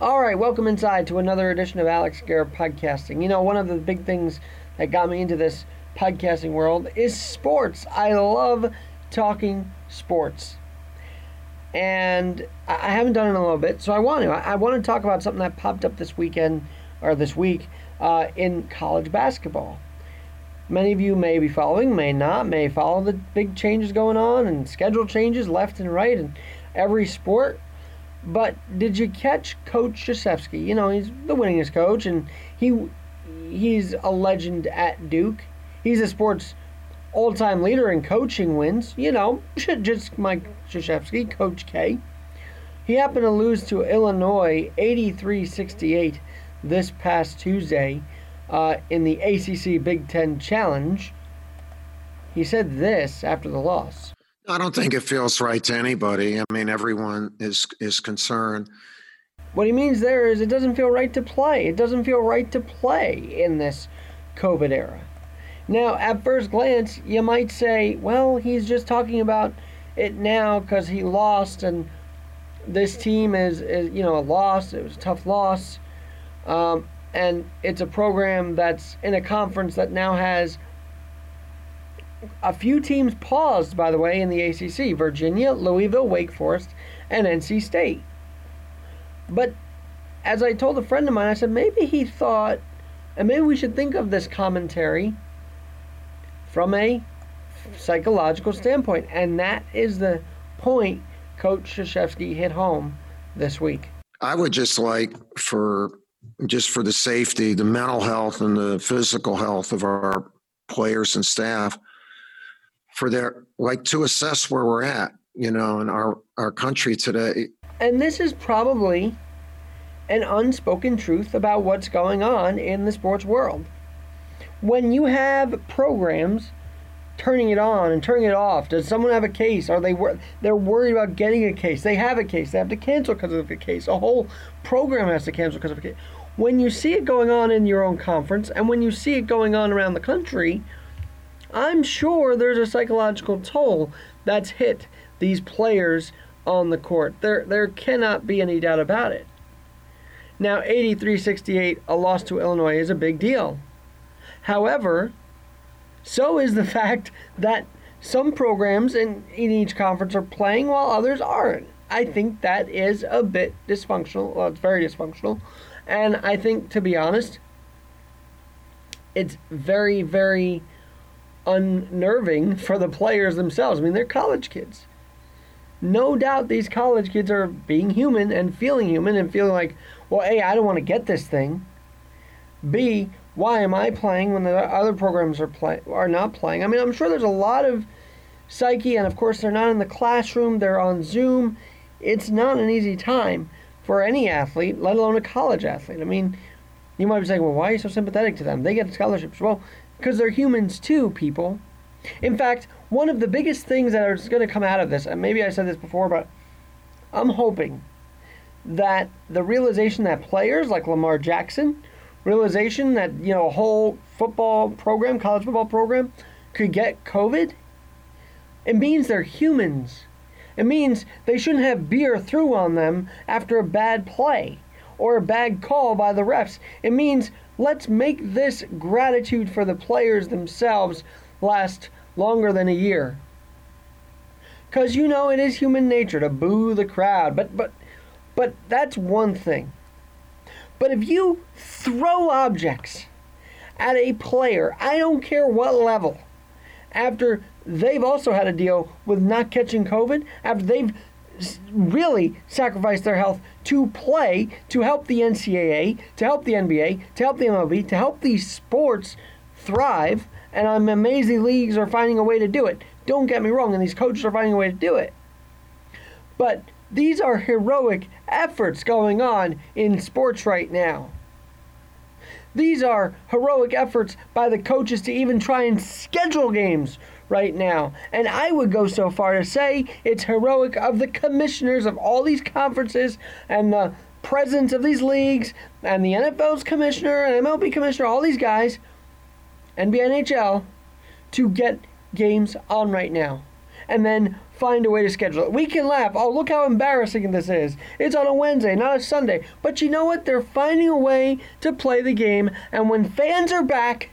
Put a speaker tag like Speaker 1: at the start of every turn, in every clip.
Speaker 1: All right, welcome inside to another edition of Alex Garrett Podcasting. You know, one of the big things that got me into this podcasting world is sports. I love talking sports. And I haven't done it in a little bit, so I want to. I want to talk about something that popped up this weekend or this week uh, in college basketball. Many of you may be following, may not, may follow the big changes going on and schedule changes left and right in every sport. But did you catch Coach Krzyzewski? You know, he's the winningest coach, and he he's a legend at Duke. He's a sports all-time leader in coaching wins. You know, just Mike Krzyzewski, Coach K. He happened to lose to Illinois 83-68 this past Tuesday uh, in the ACC Big Ten Challenge. He said this after the loss.
Speaker 2: I don't think it feels right to anybody. I mean, everyone is is concerned.
Speaker 1: What he means there is it doesn't feel right to play. It doesn't feel right to play in this COVID era. Now, at first glance, you might say, well, he's just talking about it now because he lost and this team is, is, you know, a loss. It was a tough loss. Um, and it's a program that's in a conference that now has a few teams paused, by the way, in the ACC Virginia, Louisville, Wake Forest, and NC State. But as I told a friend of mine, I said maybe he thought, and maybe we should think of this commentary from a psychological standpoint. And that is the point Coach Krzyzewski hit home this week.
Speaker 2: I would just like for just for the safety, the mental health and the physical health of our players and staff for their like to assess where we're at, you know, in our our country today.
Speaker 1: And this is probably an unspoken truth about what's going on in the sports world. When you have programs turning it on and turning it off, does someone have a case? Are they wor- they're worried about getting a case? They have a case. They have to cancel because of a case. A whole program has to cancel because of a case. When you see it going on in your own conference and when you see it going on around the country, I'm sure there's a psychological toll that's hit these players on the court. There, there cannot be any doubt about it. Now, 83 68, a loss to Illinois, is a big deal. However, so is the fact that some programs in, in each conference are playing while others aren't. I think that is a bit dysfunctional. Well, it's very dysfunctional. And I think, to be honest, it's very, very unnerving for the players themselves. I mean, they're college kids. No doubt these college kids are being human and feeling human and feeling like, well, A, I don't want to get this thing. B, why am I playing when the other programs are play are not playing? I mean, I'm sure there's a lot of psyche, and of course, they're not in the classroom, they're on Zoom. It's not an easy time for any athlete, let alone a college athlete. I mean, you might be saying, well, why are you so sympathetic to them? They get scholarships. Well, because they're humans too, people. In fact, one of the biggest things that is going to come out of this, and maybe I said this before, but I'm hoping that the realization that players like Lamar Jackson, realization that you know a whole football program, college football program, could get COVID, it means they're humans. It means they shouldn't have beer through on them after a bad play or a bad call by the refs. It means let's make this gratitude for the players themselves last longer than a year. Cuz you know it is human nature to boo the crowd, but but but that's one thing. But if you throw objects at a player, I don't care what level, after they've also had to deal with not catching COVID, after they've really sacrificed their health to play, to help the NCAA, to help the NBA, to help the MLB, to help these sports thrive. And I'm amazed the leagues are finding a way to do it. Don't get me wrong, and these coaches are finding a way to do it. But these are heroic efforts going on in sports right now. These are heroic efforts by the coaches to even try and schedule games right now. And I would go so far to say it's heroic of the commissioners of all these conferences and the presidents of these leagues and the NFL's commissioner and MLB commissioner, all these guys, NBA NHL, to get games on right now. And then find a way to schedule it. We can laugh. Oh, look how embarrassing this is. It's on a Wednesday, not a Sunday. But you know what? They're finding a way to play the game. And when fans are back,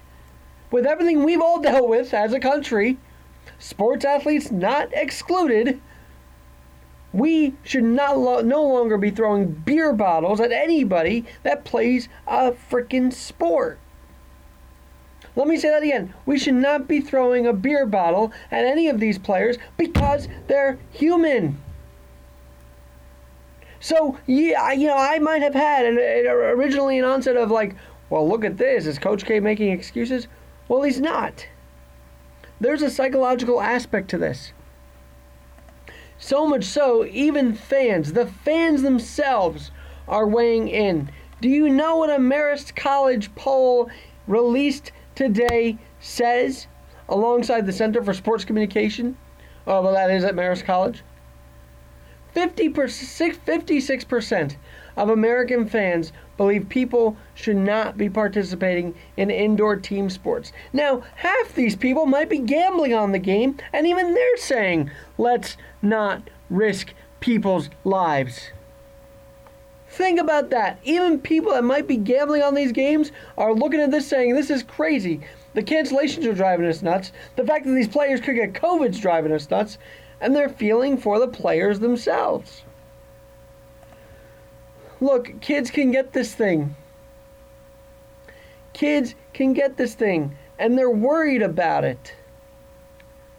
Speaker 1: with everything we've all dealt with as a country, sports athletes not excluded, we should not lo- no longer be throwing beer bottles at anybody that plays a freaking sport. Let me say that again. We should not be throwing a beer bottle at any of these players because they're human. So, yeah, you know, I might have had an, originally an onset of like, well, look at this. Is Coach K making excuses? Well, he's not. There's a psychological aspect to this. So much so, even fans, the fans themselves, are weighing in. Do you know what a Marist College poll released today says alongside the Center for Sports Communication? Oh, well, that is at Marist College. 50 56% of American fans believe people should not be participating in indoor team sports. Now, half these people might be gambling on the game, and even they're saying, let's not risk people's lives. Think about that. Even people that might be gambling on these games are looking at this saying, this is crazy. The cancellations are driving us nuts. The fact that these players could get COVID's driving us nuts. And they're feeling for the players themselves. Look, kids can get this thing. Kids can get this thing, and they're worried about it.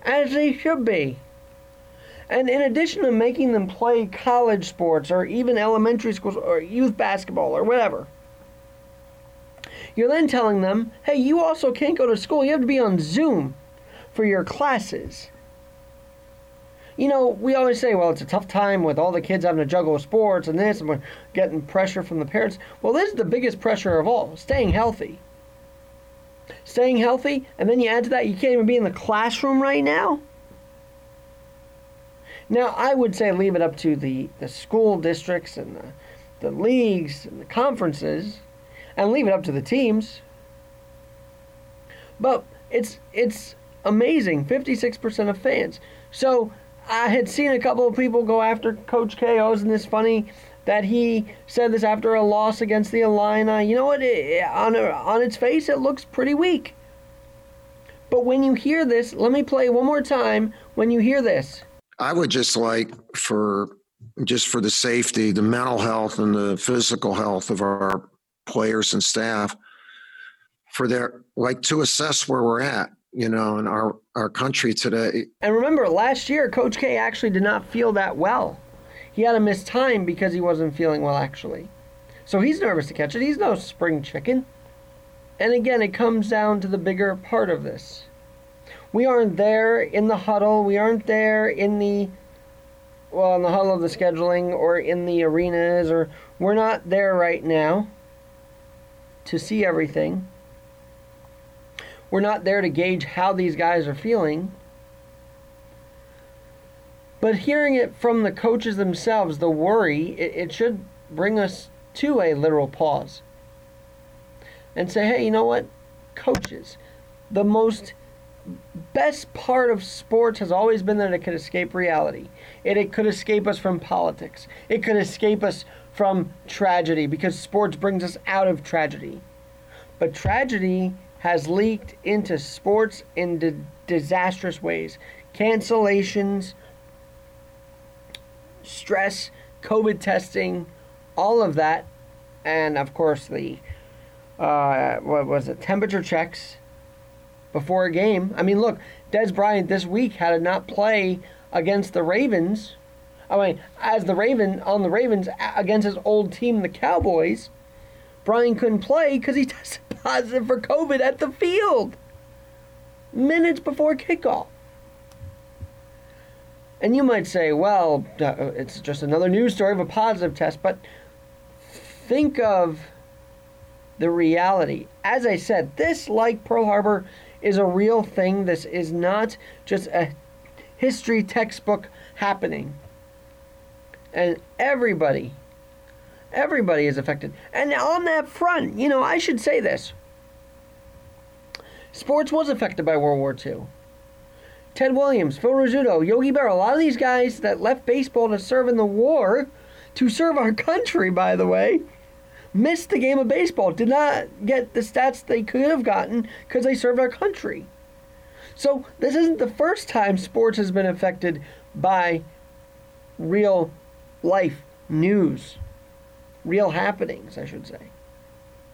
Speaker 1: As they should be. And in addition to making them play college sports or even elementary schools or youth basketball or whatever, you're then telling them, hey, you also can't go to school. You have to be on Zoom for your classes you know, we always say, well, it's a tough time with all the kids having to juggle sports and this, and we're getting pressure from the parents. Well, this is the biggest pressure of all staying healthy. Staying healthy, and then you add to that, you can't even be in the classroom right now. Now, I would say leave it up to the, the school districts and the, the leagues and the conferences, and leave it up to the teams. But it's it's amazing, 56% of fans. So I had seen a couple of people go after Coach K. isn't this funny that he said this after a loss against the Illini? You know what? It, on, on its face, it looks pretty weak. But when you hear this, let me play one more time. When you hear this,
Speaker 2: I would just like for just for the safety, the mental health, and the physical health of our players and staff, for their like to assess where we're at you know, and our, our country today.
Speaker 1: And remember, last year, Coach K actually did not feel that well. He had to miss time because he wasn't feeling well, actually. So he's nervous to catch it. He's no spring chicken. And again, it comes down to the bigger part of this. We aren't there in the huddle. We aren't there in the, well, in the huddle of the scheduling or in the arenas, or we're not there right now to see everything. We're not there to gauge how these guys are feeling. But hearing it from the coaches themselves, the worry, it, it should bring us to a literal pause and say, hey, you know what? Coaches, the most best part of sports has always been that it could escape reality. It, it could escape us from politics. It could escape us from tragedy because sports brings us out of tragedy. But tragedy has leaked into sports in di- disastrous ways. Cancellations, stress, COVID testing, all of that, and of course the uh, what was it? Temperature checks before a game. I mean, look, Dez Bryant this week had to not play against the Ravens. I mean, as the Raven on the Ravens against his old team, the Cowboys. Bryant couldn't play because he tested positive for COVID at the field minutes before kickoff. And you might say, well, uh, it's just another news story of a positive test, but think of the reality. As I said, this, like Pearl Harbor, is a real thing. This is not just a history textbook happening. And everybody Everybody is affected. And on that front, you know, I should say this sports was affected by World War II. Ted Williams, Phil Rizzuto, Yogi Berra, a lot of these guys that left baseball to serve in the war, to serve our country, by the way, missed the game of baseball, did not get the stats they could have gotten because they served our country. So this isn't the first time sports has been affected by real life news, real happenings, I should say,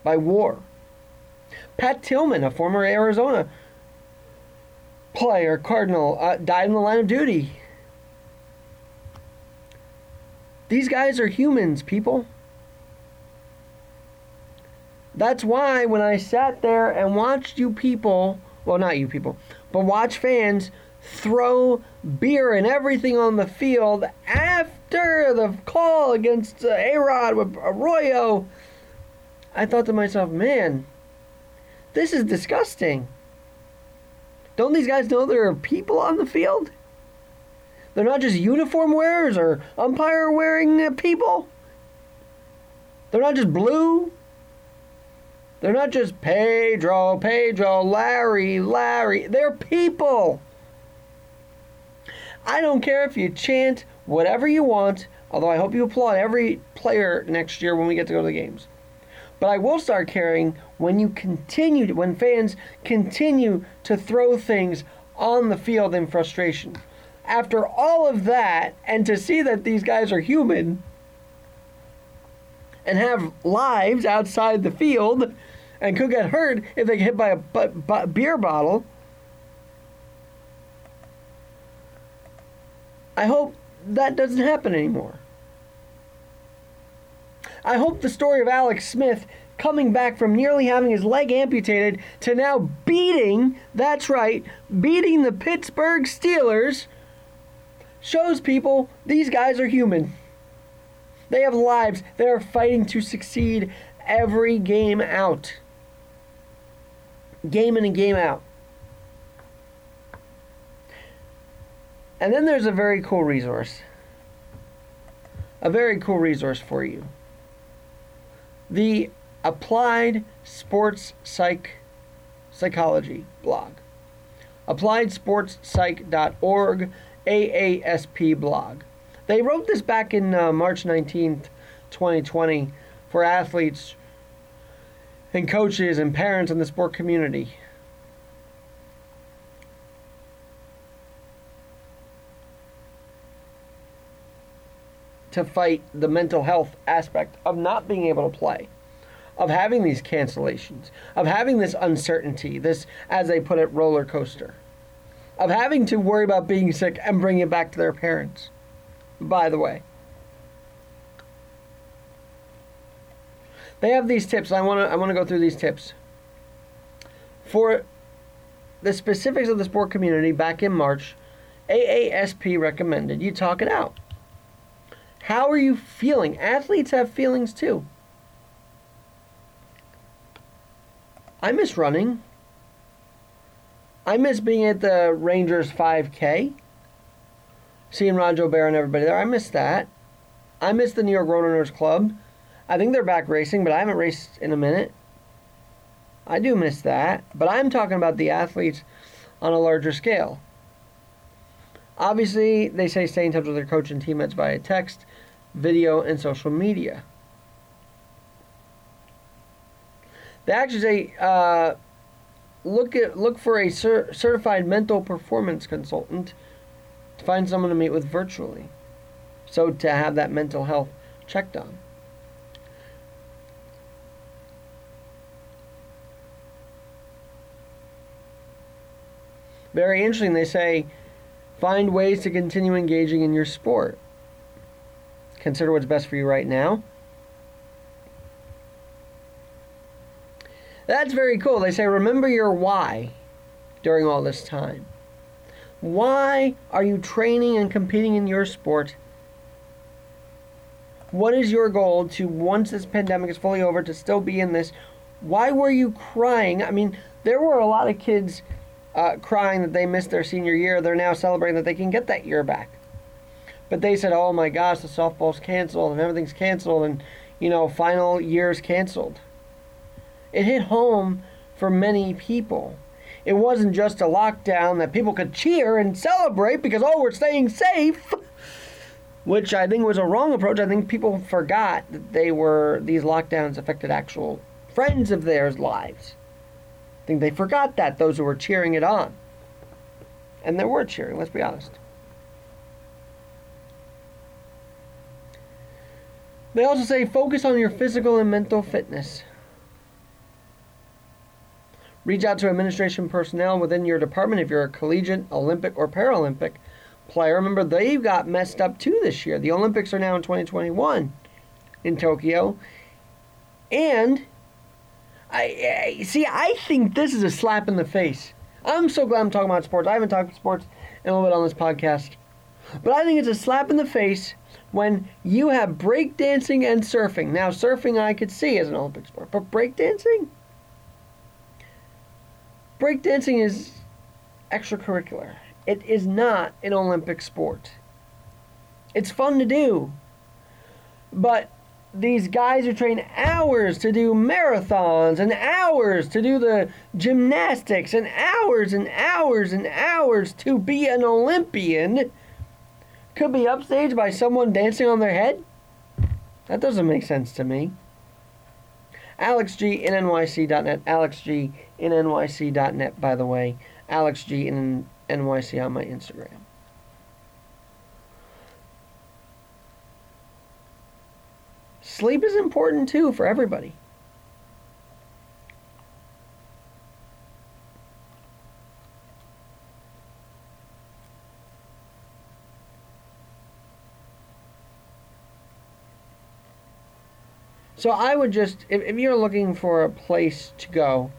Speaker 1: by war. Pat Tillman, a former Arizona player, Cardinal, uh, died in the line of duty. These guys are humans, people. That's why when I sat there and watched you people, well, not you people, but watch fans throw beer and everything on the field after the call against uh, A Rod with Arroyo, I thought to myself, man, this is disgusting. Don't these guys know there are people on the field? They're not just uniform wearers or umpire wearing people. They're not just blue. They're not just Pedro, Pedro, Larry, Larry. They're people. I don't care if you chant whatever you want, although I hope you applaud every player next year when we get to go to the games. But I will start caring when you continue, to, when fans continue to throw things on the field in frustration. After all of that, and to see that these guys are human and have lives outside the field and could get hurt if they get hit by a beer bottle. I hope that doesn't happen anymore. I hope the story of Alex Smith coming back from nearly having his leg amputated to now beating, that's right, beating the Pittsburgh Steelers shows people these guys are human. They have lives. They are fighting to succeed every game out. Game in and game out. And then there's a very cool resource. A very cool resource for you. The Applied Sports Psych Psychology blog. AppliedSportsPsych.org AASP blog. They wrote this back in uh, March 19th, 2020, for athletes and coaches and parents in the sport community. To fight the mental health aspect of not being able to play of having these cancellations, of having this uncertainty, this, as they put it, roller coaster, of having to worry about being sick and bringing it back to their parents. By the way, they have these tips. I want to I want to go through these tips. For the specifics of the sport community back in March, AASP recommended you talk it out. How are you feeling? Athletes have feelings too. I miss running. I miss being at the Rangers 5K, seeing Ron Bear and everybody there. I miss that. I miss the New York Roadrunners Club. I think they're back racing, but I haven't raced in a minute. I do miss that, but I'm talking about the athletes on a larger scale. Obviously, they say stay in touch with their coach and teammates via text, video, and social media. They actually say uh, look at look for a cer- certified mental performance consultant to find someone to meet with virtually. So to have that mental health checked on. Very interesting. They say find ways to continue engaging in your sport. Consider what's best for you right now That's very cool. They say, remember your why during all this time. Why are you training and competing in your sport? What is your goal to, once this pandemic is fully over, to still be in this? Why were you crying? I mean, there were a lot of kids uh, crying that they missed their senior year. They're now celebrating that they can get that year back. But they said, oh my gosh, the softball's canceled and everything's canceled and, you know, final year's canceled. It hit home for many people. it wasn't just a lockdown that people could cheer and celebrate because, oh, we're staying safe. Which I think was a wrong approach. I think people forgot that they were, these lockdowns affected actual friends of theirs' lives. I think they forgot that, those who were cheering it on. And they were cheering, let's be honest. They also say focus on your physical and mental fitness. Reach out to administration personnel within your department if you're a collegiate, Olympic, or Paralympic player. Remember, they got messed up too this year. The Olympics are now in 2021 in Tokyo. And I, I see, I think this is a slap in the face. I'm so glad I'm talking about sports. I haven't talked about sports in a little bit on this podcast. But I think it's a slap in the face when you have breakdancing and surfing. Now, surfing I could see as an Olympic sport, but breakdancing? Breakdancing is extracurricular. It is not an Olympic sport. It's fun to do. But these guys who train hours to do marathons and hours to do the gymnastics and hours and hours and hours to be an Olympian could be upstaged by someone dancing on their head? That doesn't make sense to me. Alex G in NYC.net. Alex G in NYC.net, by the way. Alex G in NYC on my Instagram. Sleep is important too for everybody. So I would just, if, if you're looking for a place to go,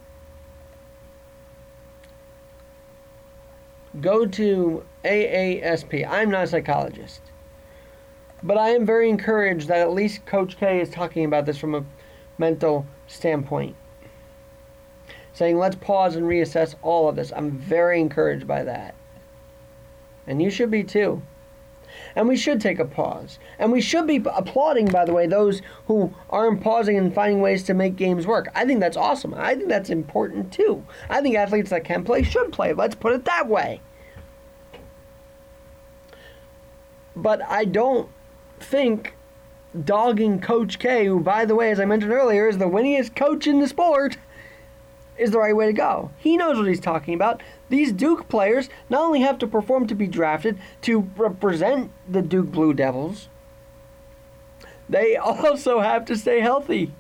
Speaker 1: go to AASP. I'm not a psychologist, but I am very encouraged that at least Coach K is talking about this from a mental standpoint. Saying, let's pause and reassess all of this. I'm very encouraged by that. And you should be too. And we should take a pause. And we should be applauding, by the way, those who aren't pausing and finding ways to make games work. I think that's awesome. I think that's important too. I think athletes that can play should play. Let's put it that way. But I don't think dogging Coach K, who, by the way, as I mentioned earlier, is the winningest coach in the sport, is the right way to go. He knows what he's talking about. These Duke players not only have to perform to be drafted to represent the Duke Blue Devils, they also have to stay healthy.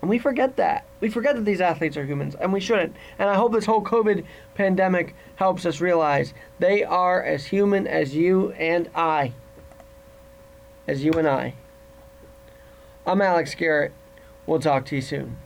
Speaker 1: And we forget that. We forget that these athletes are humans, and we shouldn't. And I hope this whole COVID pandemic helps us realize they are as human as you and I. As you and I. I'm Alex Garrett. We'll talk to you soon.